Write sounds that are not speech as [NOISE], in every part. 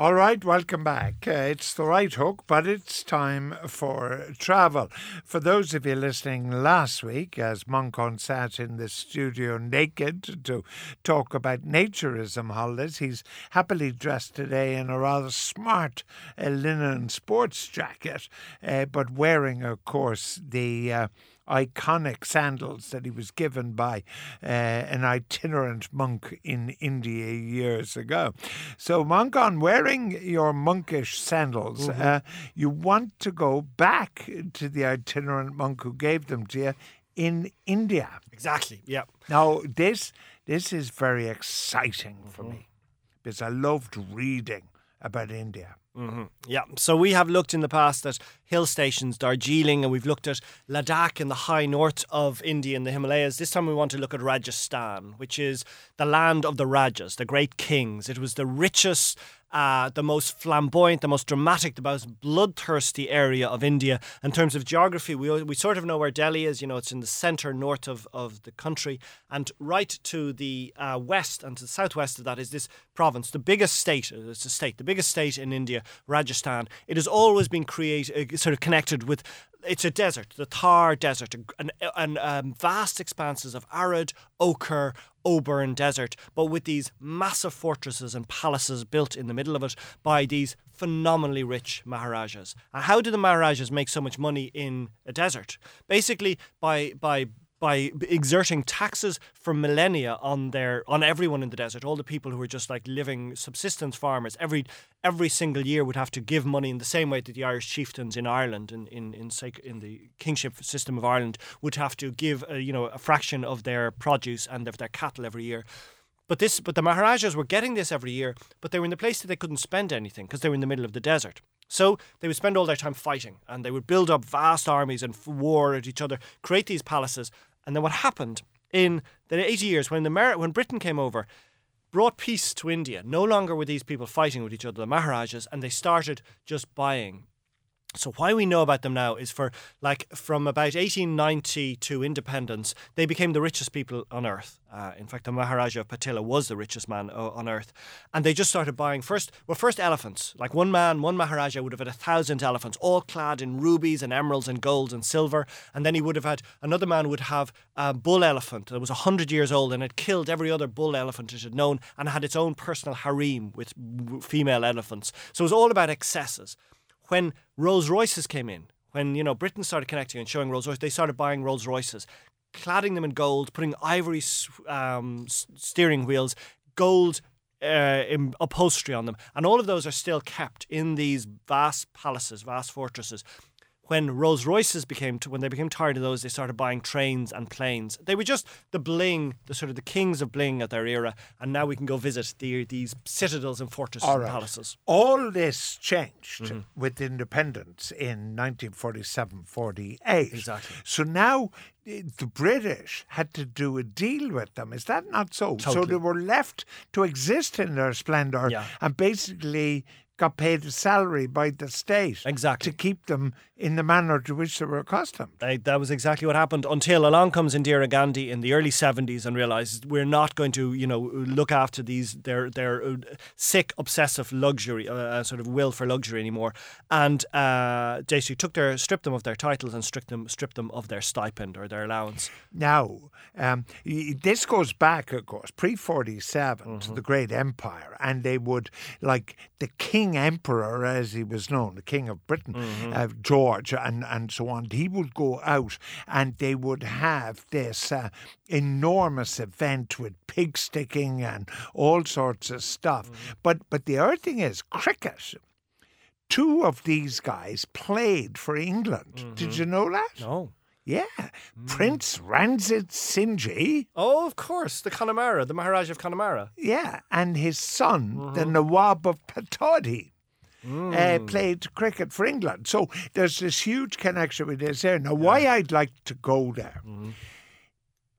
All right, welcome back. Uh, it's the right hook, but it's time for travel. For those of you listening last week, as Manchan sat in the studio naked to talk about naturism holidays, he's happily dressed today in a rather smart uh, linen sports jacket, uh, but wearing, of course, the uh, iconic sandals that he was given by uh, an itinerant monk in India years ago. So, monk, on wearing your monkish sandals, mm-hmm. uh, you want to go back to the itinerant monk who gave them to you in India. Exactly. Yeah. Now, this this is very exciting for mm-hmm. me because I loved reading about India. Mm-hmm. Yeah, so we have looked in the past at hill stations, Darjeeling, and we've looked at Ladakh in the high north of India in the Himalayas. This time we want to look at Rajasthan, which is the land of the Rajas, the great kings. It was the richest uh, the most flamboyant, the most dramatic, the most bloodthirsty area of India. In terms of geography, we, we sort of know where Delhi is. You know, it's in the centre north of, of the country. And right to the uh, west and to the southwest of that is this province, the biggest state, uh, it's a state, the biggest state in India, Rajasthan. It has always been created, uh, sort of connected with it's a desert, the Thar Desert, and, and um, vast expanses of arid, ochre, Oburn Desert, but with these massive fortresses and palaces built in the middle of it by these phenomenally rich Maharajas. And how do the Maharajas make so much money in a desert? Basically, by by by exerting taxes for millennia on their on everyone in the desert, all the people who were just like living subsistence farmers. Every every single year would have to give money in the same way that the Irish chieftains in Ireland in in in, in the kingship system of Ireland would have to give a, you know a fraction of their produce and of their cattle every year. But this, but the Maharajas were getting this every year, but they were in the place that they couldn't spend anything because they were in the middle of the desert. So they would spend all their time fighting, and they would build up vast armies and war at each other, create these palaces, and then what happened in the 80 years when the Mer- when Britain came over, brought peace to India. No longer were these people fighting with each other, the Maharajas, and they started just buying so why we know about them now is for like from about 1890 to independence, they became the richest people on earth. Uh, in fact, the Maharaja of Patiala was the richest man uh, on earth, and they just started buying first. Well, first elephants. Like one man, one Maharaja would have had a thousand elephants, all clad in rubies and emeralds and gold and silver. And then he would have had another man would have a bull elephant that was hundred years old and had killed every other bull elephant it had known, and had its own personal harem with female elephants. So it was all about excesses when Rolls Royces came in, when you know Britain started connecting and showing Rolls Royce, they started buying Rolls Royces, cladding them in gold, putting ivory um, steering wheels, gold uh, upholstery on them, and all of those are still kept in these vast palaces, vast fortresses when Rolls Royces became when they became tired of those, they started buying trains and planes. They were just the bling, the sort of the kings of bling at their era, and now we can go visit the, these citadels and fortresses and palaces. All this changed mm-hmm. with independence in 1947-48. Exactly. So now eh, the British had to do a deal with them. Is that not so? Totally. So they were left to exist in their splendour yeah. and basically got paid a salary by the state exactly to keep them in the manner to which they were accustomed. Uh, that was exactly what happened until along comes Indira Gandhi in the early 70s and realizes we're not going to, you know, look after these their their uh, sick obsessive luxury uh, uh, sort of will for luxury anymore and uh took their stripped them of their titles and stripped them stripped them of their stipend or their allowance. Now, um, this goes back of course pre 47 mm-hmm. to the great empire and they would like the king King Emperor, as he was known, the King of Britain, mm-hmm. uh, George, and, and so on, he would go out and they would have this uh, enormous event with pig sticking and all sorts of stuff. Mm-hmm. But, but the other thing is cricket two of these guys played for England. Mm-hmm. Did you know that? No. Yeah, mm. Prince Ranjit Singh Oh, of course, the Connemara, the Maharaja of Connemara. Yeah, and his son, mm-hmm. the Nawab of Pataudi. Uh, mm. Uh, played cricket for England. So there's this huge connection with this there. Now, yeah. why I'd like to go there mm-hmm.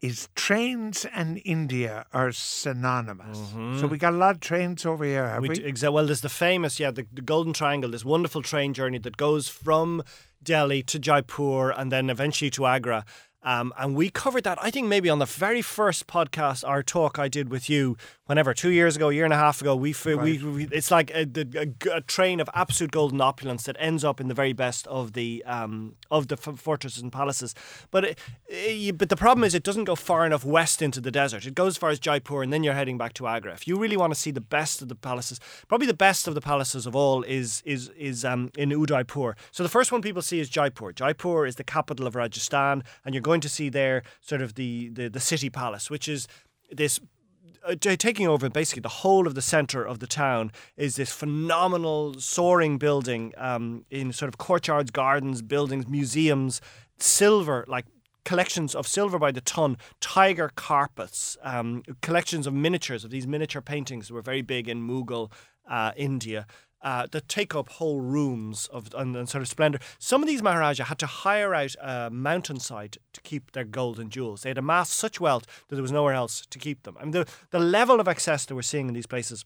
Is trains and India are synonymous. Mm-hmm. So we got a lot of trains over here, have we? we? Exa- well, there's the famous, yeah, the, the Golden Triangle, this wonderful train journey that goes from Delhi to Jaipur and then eventually to Agra. Um, and we covered that, I think, maybe on the very first podcast, our talk I did with you, whenever, two years ago, a year and a half ago. We, right. we, we It's like a, a, a, train of absolute golden opulence that ends up in the very best of the um, of the fortresses and palaces. But it, it, but the problem is, it doesn't go far enough west into the desert. It goes as far as Jaipur, and then you're heading back to Agra. If you really want to see the best of the palaces, probably the best of the palaces of all is is is um, in Udaipur. So the first one people see is Jaipur. Jaipur is the capital of Rajasthan, and you're going to see there sort of the, the, the city palace, which is this uh, taking over basically the whole of the center of the town is this phenomenal soaring building um, in sort of courtyards, gardens, buildings, museums, silver like collections of silver by the ton, tiger carpets, um, collections of miniatures of these miniature paintings that were very big in Mughal uh, India uh, that take up whole rooms of and, and, sort of splendor. Some of these Maharaja had to hire out a mountainside to keep their gold and jewels. They had amassed such wealth that there was nowhere else to keep them. I mean, the, the level of excess that we're seeing in these places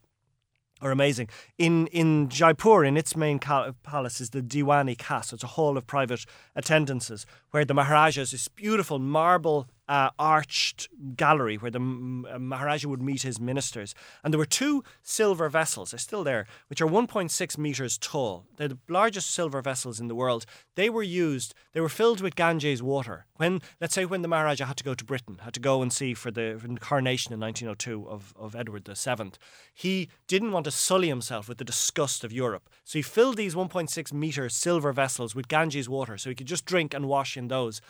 are amazing. In in Jaipur, in its main palace, is the Diwani Khas. It's a hall of private attendances where the Maharajas, this beautiful marble uh, arched gallery where the Maharaja would meet his ministers. And there were two silver vessels, they're still there, which are 1.6 metres tall. They're the largest silver vessels in the world. They were used, they were filled with Ganges water. When, let's say, when the Maharaja had to go to Britain, had to go and see for the, coronation in 1902 of, of Edward VII, he didn't want to sully himself with the disgust of Europe. So he filled these 1.6 metre silver vessels with Ganges water so he could just drink and wash in those.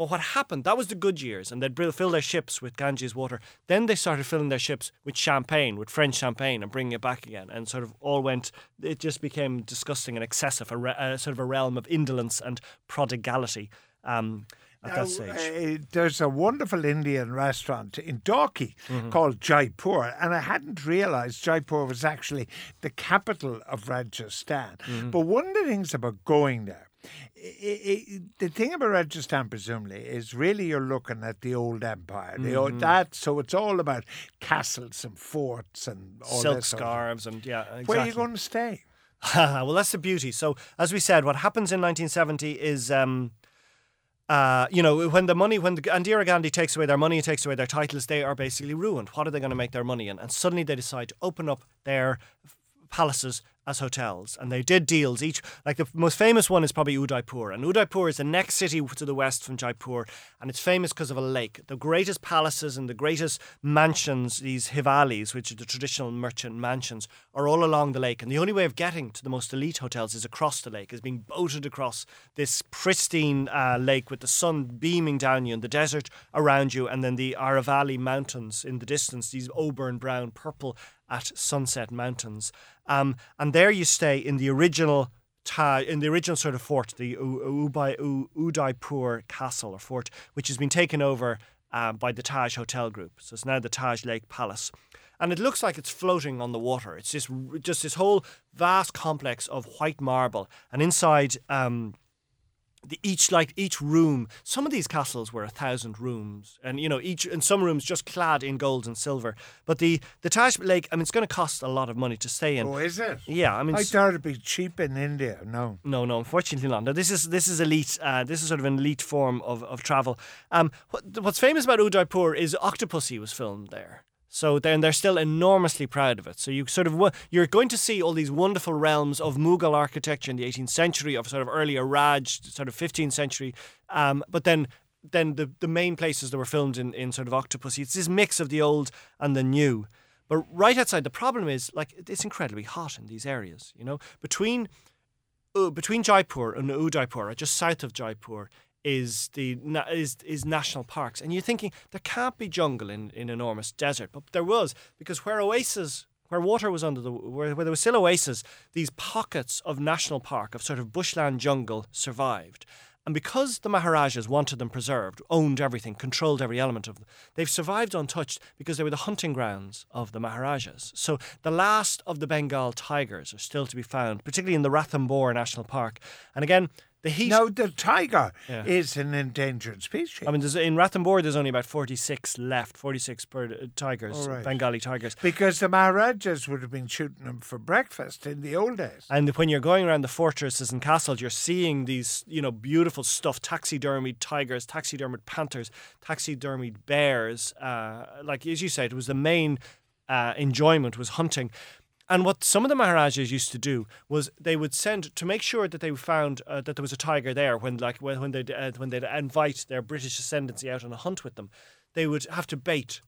But what happened, that was the good years, and they'd fill their ships with Ganges water. Then they started filling their ships with champagne, with French champagne, and bringing it back again. And sort of all went, it just became disgusting and excessive, a, re, a sort of a realm of indolence and prodigality. Um, at now, that stage. Uh, there's a wonderful Indian restaurant in Dalkey mm-hmm. called Jaipur, and I hadn't realised Jaipur was actually the capital of Rajasthan. Mm-hmm. But one of the things about going there it, it, the thing about Rajasthan, presumably, is really you're looking at the old empire. The mm-hmm. old, that so it's all about castles and forts and all silk scarves and yeah. Exactly. Where are you going to stay? [LAUGHS] well, that's the beauty. So, as we said, what happens in 1970 is. Um, uh, you know, when the money, when the Indira Gandhi takes away their money, takes away their titles, they are basically ruined. What are they going to make their money in? And suddenly they decide to open up their palaces as hotels, and they did deals. Each like the most famous one is probably Udaipur, and Udaipur is the next city to the west from Jaipur, and it's famous because of a lake. The greatest palaces and the greatest mansions, these havelis, which are the traditional merchant mansions, are all along the lake. And the only way of getting to the most elite hotels is across the lake, is being boated across this pristine uh, lake with the sun beaming down you and the desert around you, and then the Aravalli Mountains in the distance, these auburn brown, purple at Sunset Mountains. Um, and there you stay in the original Taj, in the original sort of fort, the Udaipur Castle or fort, which has been taken over uh, by the Taj Hotel Group. So it's now the Taj Lake Palace. And it looks like it's floating on the water. It's just, just this whole vast complex of white marble. And inside, um, the, each like each room some of these castles were a thousand rooms and you know each and some rooms just clad in gold and silver. But the the taj lake i mean it's going to cost a lot of money to stay in. Oh is it? Yeah i mean i thought it'd be cheap in india no. No no unfortunately not. No this is this is elite uh, this is sort of an elite form of, of travel. Um what, what's famous about udaipur is octopussy was filmed there so then they're still enormously proud of it. So you sort of you're going to see all these wonderful realms of Mughal architecture in the 18th century, of sort of earlier Raj, sort of 15th century. Um, but then then the the main places that were filmed in in sort of Octopussy, it's this mix of the old and the new. But right outside, the problem is like it's incredibly hot in these areas. You know, between uh, between Jaipur and Udaipur, just south of Jaipur, is the is is national parks, and you're thinking there can't be jungle in, in enormous desert, but there was because where oases, where water was under the where, where there were still oases, these pockets of national park of sort of bushland jungle survived. And because the Maharajas wanted them preserved, owned everything, controlled every element of them, they've survived untouched because they were the hunting grounds of the Maharajas. So the last of the Bengal tigers are still to be found, particularly in the Ranthambore National Park. And again, The heat. No, the tiger Yeah. is an endangered species. I mean, there's, in Ranthambore, there's only about 46 left, 46 bird, uh, tigers, right. Bengali tigers. because the Maharajas would have been shooting them for breakfast in the old days. And when you're going around the fortresses and castles, you're seeing these, you know, beautiful stuff: taxidermied tigers, taxidermied panthers, taxidermied bears. Uh, like as you said, it was the main uh, enjoyment was hunting. And what some of the Maharajas used to do was they would send to make sure that they found uh, that there was a tiger there when, like, when they uh, when they'd invite their British ascendancy out on a hunt with them, they would have to bait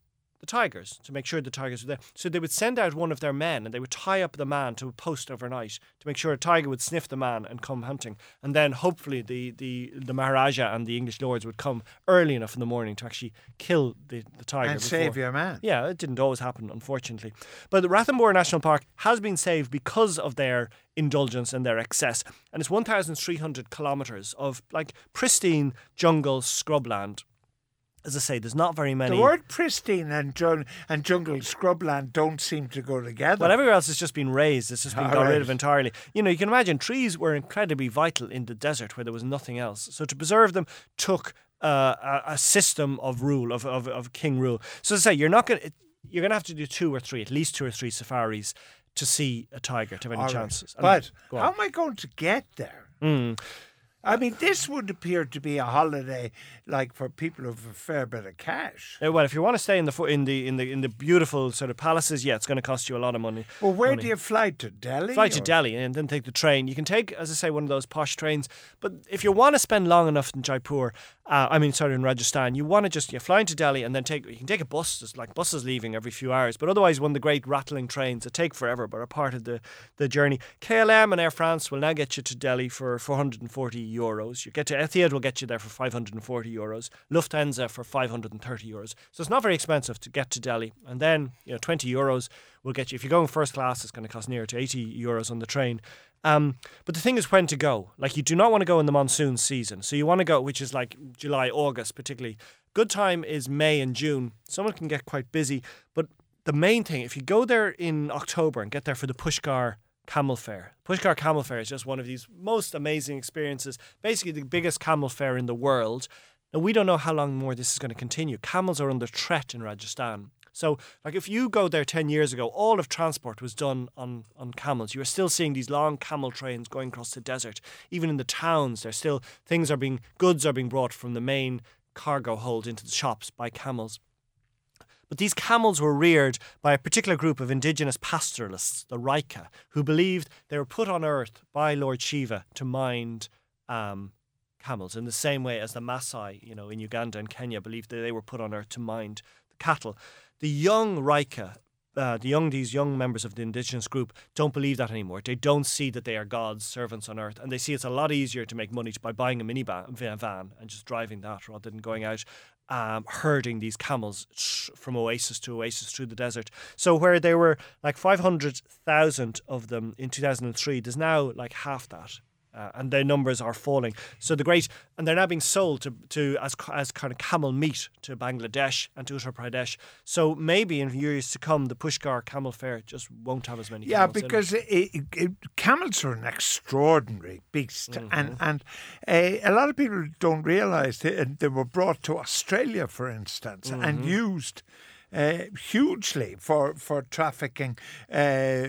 the tigers to make sure the tigers were there. So they would send out one of their men and they would tie up the man to a post overnight to make sure a tiger would sniff the man and come hunting. And then hopefully the, the, the Maharaja and the English lords would come early enough in the morning to actually kill the, the tiger. and before- save your man. yeah, it didn't always happen, unfortunately. But the Ranthambore National Park has been saved because of their indulgence and their excess. And it's 1,300 kilometres of like pristine jungle scrubland. As I say, there's not very many. The word pristine and, jun- and jungle scrubland don't seem to go together. Well, everywhere else has just been raised. It's just been All got rid of entirely. You know, you can imagine trees were incredibly vital in the desert where there was nothing else. So to preserve them took uh, a, a system of rule of, of, of king rule. So to say, you're not going to you're going to have to do two or three, at least two or three safaris to see a tiger to have any All right. chances. And- But how am I going to get there? Mm. I mean, this would appear to be a holiday like for people with a fair bit of cash. Uh, well, if you want to stay in the fo- in the in the in the beautiful sort of palaces, yeah, it's going to cost you a lot of money. Well, where money. do you fly to Delhi? Fly to or- Delhi and then take the train. You can take, as I say, one of those posh trains. But if you want to spend long enough in Jaipur, uh, I mean, sorry, in Rajasthan, you want to just you fly into Delhi and then take. You can take a bus. There's like buses leaving every few hours. But otherwise, one of the great rattling trains that take forever, but are part of the the journey. KLM and Air France will now get you to Delhi for 440 euros. You get to Etihad will get you there for 540 euros. Lufthansa for 530 euros. So it's not very expensive to get to Delhi. And then you know 20 euros will get you. If you're going first class, it's going to cost near to 80 euros on the train. Um, but the thing is when to go. Like you do not want to go in the monsoon season. So you want to go, which is like July, August, particularly. Good time is May and June. Someone can get quite busy, but the main thing, if you go there in October and get there for the Pushkar Camel Fair, Pushkar Camel Fair is just one of these most amazing experiences. Basically, the biggest camel fair in the world. And we don't know how long more this is going to continue. Camels are under threat in Rajasthan. So, like, if you go there 10 years ago, all of transport was done on, on camels. You are still seeing these long camel trains going across the desert. Even in the towns, there's still things are being, goods are being brought from the main cargo hold into the shops by camels. But these camels were reared by a particular group of indigenous pastoralists, the Raika, who believed they were put on earth by Lord Shiva to mind um, camels in the same way as the Maasai, you know, in Uganda and Kenya believed that they were put on earth to mind the cattle. The young Raika, uh, the young these young members of the indigenous group don't believe that anymore. They don't see that they are God's servants on earth, and they see it's a lot easier to make money by buying a minivan van and just driving that rather than going out um, herding these camels from oasis to oasis through the desert. So where there were like 500,000 of them in 2003, there's now like half that. Uh, and their numbers are falling. So the great, and they're now being sold to, to as as kind of camel meat to Bangladesh and to Uttar Pradesh. So maybe in years to come, the Pushkar Camel Fair just won't have as many. Yeah, camels in it. because it, it, it, camels are an extraordinary beast, Mm-hmm. and and uh, a lot of people don't realise that they were brought to Australia, for instance, Mm-hmm. and used. Uh, hugely for for trafficking uh,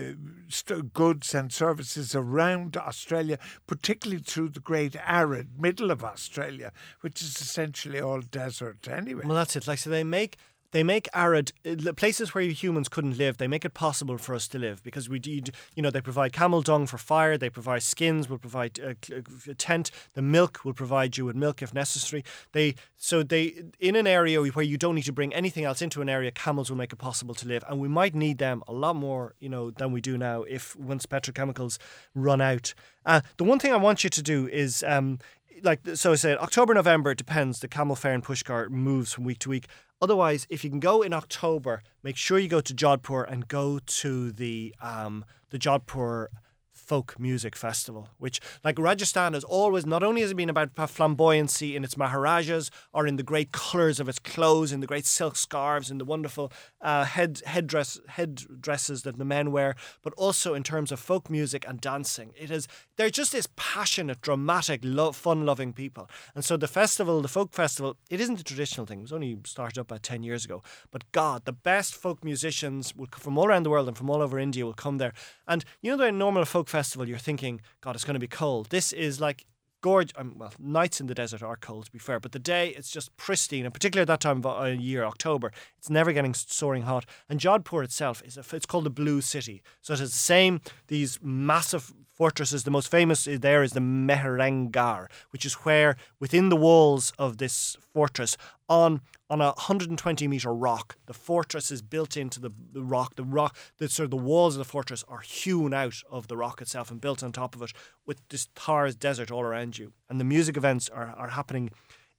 st- goods and services around Australia, particularly through the great arid middle of Australia, which is essentially all desert anyway. Well, that's it. Like so, they make they make arid uh, places where humans couldn't live. They make it possible for us to live because we you know, they provide camel dung for fire. They provide skins. Will provide uh, cl- a tent. The milk will provide you with milk if necessary. They so they in an area where you don't need to bring anything else into an area. Camels will make it possible to live, and we might need them a lot more, you know, than we do now. If once petrochemicals run out, uh, the one thing I want you to do is. Um, like so I said, October, November, it depends. The camel fair and Pushkar moves from week to week. Otherwise, if you can go in October, make sure you go to Jodhpur and go to the um, the Jodhpur folk music festival, which, like Rajasthan, has always not only has it been about flamboyancy in its maharajas or in the great colours of its clothes, in the great silk scarves, in the wonderful uh, head headdress headdresses that the men wear, but also in terms of folk music and dancing. It is they're just this passionate, dramatic, lo- fun-loving people, and so the festival, the folk festival, it isn't a traditional thing. It was only started up about ten years ago, but God, the best folk musicians from all around the world and from all over India will come there, and you know the normal folk festival, you're thinking, God, it's going to be cold. This is like gorgeous. Um, well, nights in the desert are cold, to be fair, but the day it's just pristine, and particularly at that time of uh, year, October, it's never getting soaring hot. And Jodhpur itself is a, it's called the Blue City, so it has the same these massive fortresses. The most famous eh, there is the Mehrangarh, which is where within the walls of this fortress on on a 120 meter rock. The fortress is built into the, the rock. The rock, the sort of the walls of the fortress are hewn out of the rock itself and built on top of it with this Thar desert all around you. And the music events are, are happening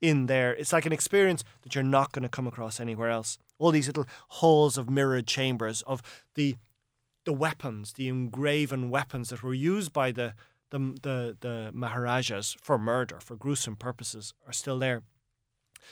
in there. It's like an experience that you're not going to come across anywhere else. All these little halls of mirrored chambers of the the weapons, the engraven weapons that were used by the the the, the Maharajas for murder, for gruesome purposes, are still there.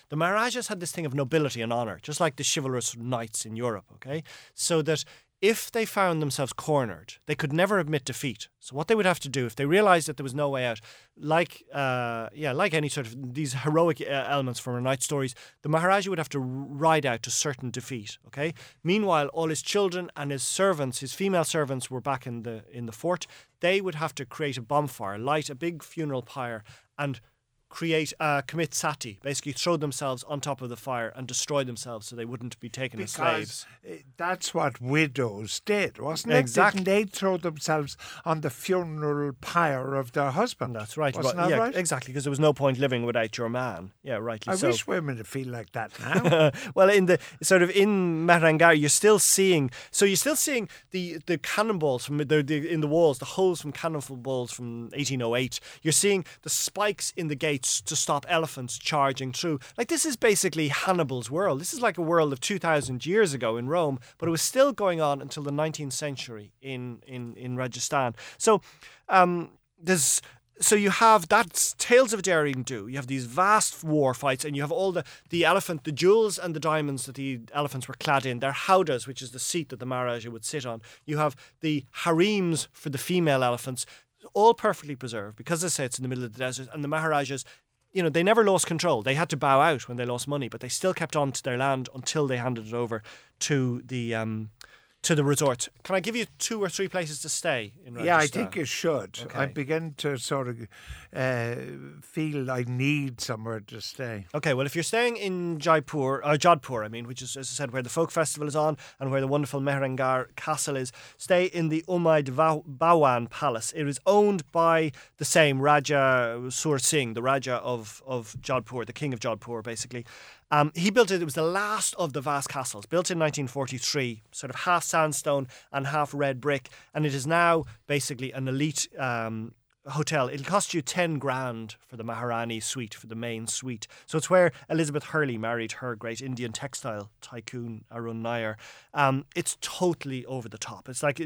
The Maharajas had this thing of nobility and honour, just like the chivalrous knights in Europe, okay? So that if they found themselves cornered, they could never admit defeat. So what they would have to do, if they realised that there was no way out, like uh, yeah, like any sort of these heroic uh, elements from our knight stories, the Maharaja would have to ride out to certain defeat. Okay. Meanwhile, all his children and his servants, his female servants, were back in the in the fort. They would have to create a bonfire, light a big funeral pyre, and create uh, commit sati, basically throw themselves on top of the fire and destroy themselves so they wouldn't be taken because as slaves. That's what widows did, wasn't it? Exactly. Didn't they throw themselves on the funeral pyre of their husband? That's right. Wasn't well, that yeah, right? exactly, because there was no point living without your man. Yeah, rightly so. I so. wish women would feel like that now. [LAUGHS] well, in the sort of in Mehrangarh, you're still seeing. So you're still seeing the the cannonballs from the, the in the walls, the holes from cannonballs from 1808. You're seeing the spikes in the to stop elephants charging through. Like this is basically Hannibal's world. This is like a world of 2,000 years ago in Rome, but it was still going on until the 19th century in in in Rajasthan. So um, there's so you have that's tales of daring do. You have these vast war fights, and you have all the the elephant, the jewels and the diamonds that the elephants were clad in. Their howdahs, which is the seat that the Maharaja would sit on. You have the harems for the female elephants, all perfectly preserved because, as I say, it's in the middle of the desert, and the Maharajas. You know, they never lost control. They had to bow out when they lost money, but they still kept on to their land until they handed it over to the um, to the resort. Can I give you two or three places to stay in Rajasthan? yeah, I think you should. I begin to sort of uh, feel I need somewhere to stay. Okay, well, if you're staying in Jaipur, or Jodhpur, I mean, which is, as I said, where the folk festival is on and where the wonderful Mehrangarh castle is, stay in the Umaid Bhawan Palace. It is owned by the same Raja Sur Singh, the Raja of, of Jodhpur, the king of Jodhpur, basically. Um, he built it, it was the last of the vast castles, built in 1943, sort of half sandstone and half red brick, and it is now basically an elite um, hotel. It'll cost you 10 grand for the Maharani suite, for the main suite. So it's where Elizabeth Hurley married her great Indian textile tycoon, Arun Nayar. Um, it's totally over the top. It's like.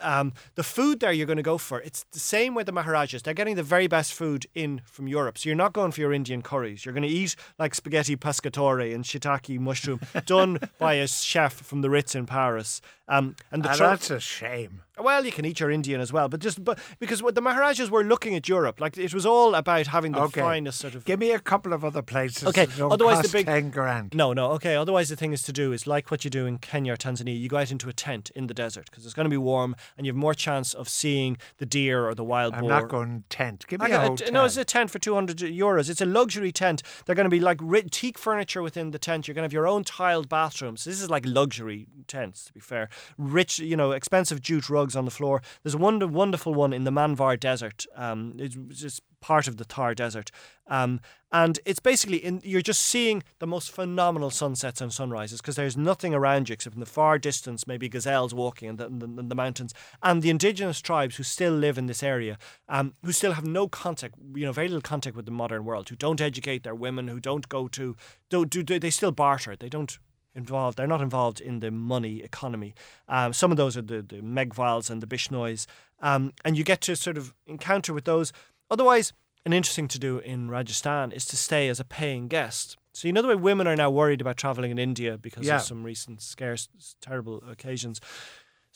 Um, the food there you're going to go for, it's the same with the Maharajas. They're getting the very best food in from Europe. So you're not going for your Indian curries. You're going to eat like spaghetti pescatore and shiitake mushroom [LAUGHS] done by a chef from the Ritz in Paris. Um, and the tro- that's a shame. Well, you can eat your Indian as well, but just but because what the Maharajas were looking at Europe, like it was all about having the Okay. finest sort of. Give me a couple of other places. Okay, otherwise the big- ten grand. No, no, okay. Otherwise, the thing is to do is like what you do in Kenya or Tanzania. You go out into a tent in the desert because it's going to be warm, and you have more chance of seeing the deer or the wild I'm boar. not going tent. Give me a a- hotel. no, it's a tent for 200 euros. It's a luxury tent. They're going to be like teak furniture within the tent. You're going to have your own tiled bathrooms. This is like luxury tents, to be fair. Rich, you know, expensive jute rugs on the floor. There's a wonder, wonderful one in the Manvar Desert. Um, it's just part of the Thar Desert. Um, and it's basically, in, you're just seeing the most phenomenal sunsets and sunrises because there's nothing around you except in the far distance, maybe gazelles walking in the, in the, in the mountains. And the indigenous tribes who still live in this area, um, who still have no contact, you know, very little contact with the modern world, who don't educate their women, who don't go to, don't do, they still barter. They don't involved. They're not involved in the money economy. Um, some of those are the, the Meghwals and the Bishnois. Um, and you get to sort of encounter with those. Otherwise, an interesting to do in Rajasthan is to stay as a paying guest. So you know the way women are now worried about traveling in India because Yeah. of some recent scarce, terrible occasions.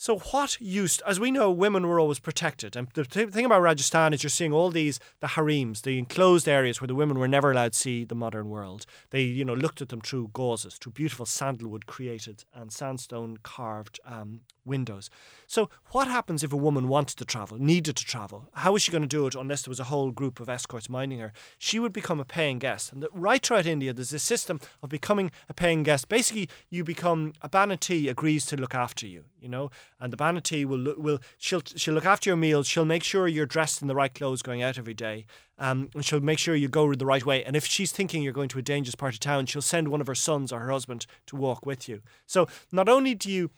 So what used, as we know, women were always protected. And the thing about Rajasthan is you're seeing all these the harems, the enclosed areas where the women were never allowed to see the modern world. They, you know, looked at them through gauzes, through beautiful sandalwood created and sandstone carved um, windows. So what happens if a woman wanted to travel, needed to travel? How was she going to do it unless there was a whole group of escorts minding her? She would become a paying guest. And right throughout India, there's this system of becoming a paying guest. Basically, you become a banatee agrees to look after you, you know, and the banatee will look, will she'll she'll look after your meals. She'll make sure you're dressed in the right clothes going out every day. Um, and she'll make sure you go the right way. And if she's thinking you're going to a dangerous part of town, she'll send one of her sons or her husband to walk with you. So not only do you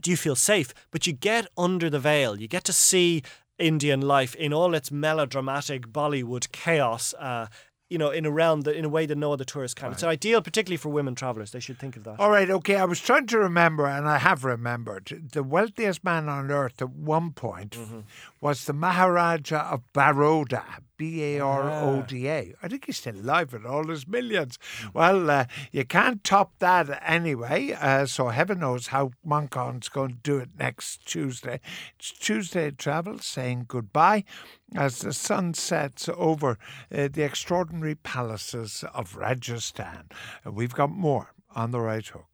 do you feel safe? But you get under the veil. You get to see Indian life in all its melodramatic Bollywood chaos. Uh, you know, in a realm that in a way that no other tourist can. It's ideal, particularly for women travelers. They should think of that. All right, okay. I was trying to remember, and I have remembered. The wealthiest man on earth at one point Mm-hmm. was the Maharaja of Baroda, B A R O D A. I think he's still alive with all his millions. Well, uh, you can't top that anyway. Uh, so heaven knows how Manchan's going to do it next Tuesday. It's Tuesday travel, saying goodbye as the sun sets over uh, the extraordinary palaces of Rajasthan. We've got more on the right hook.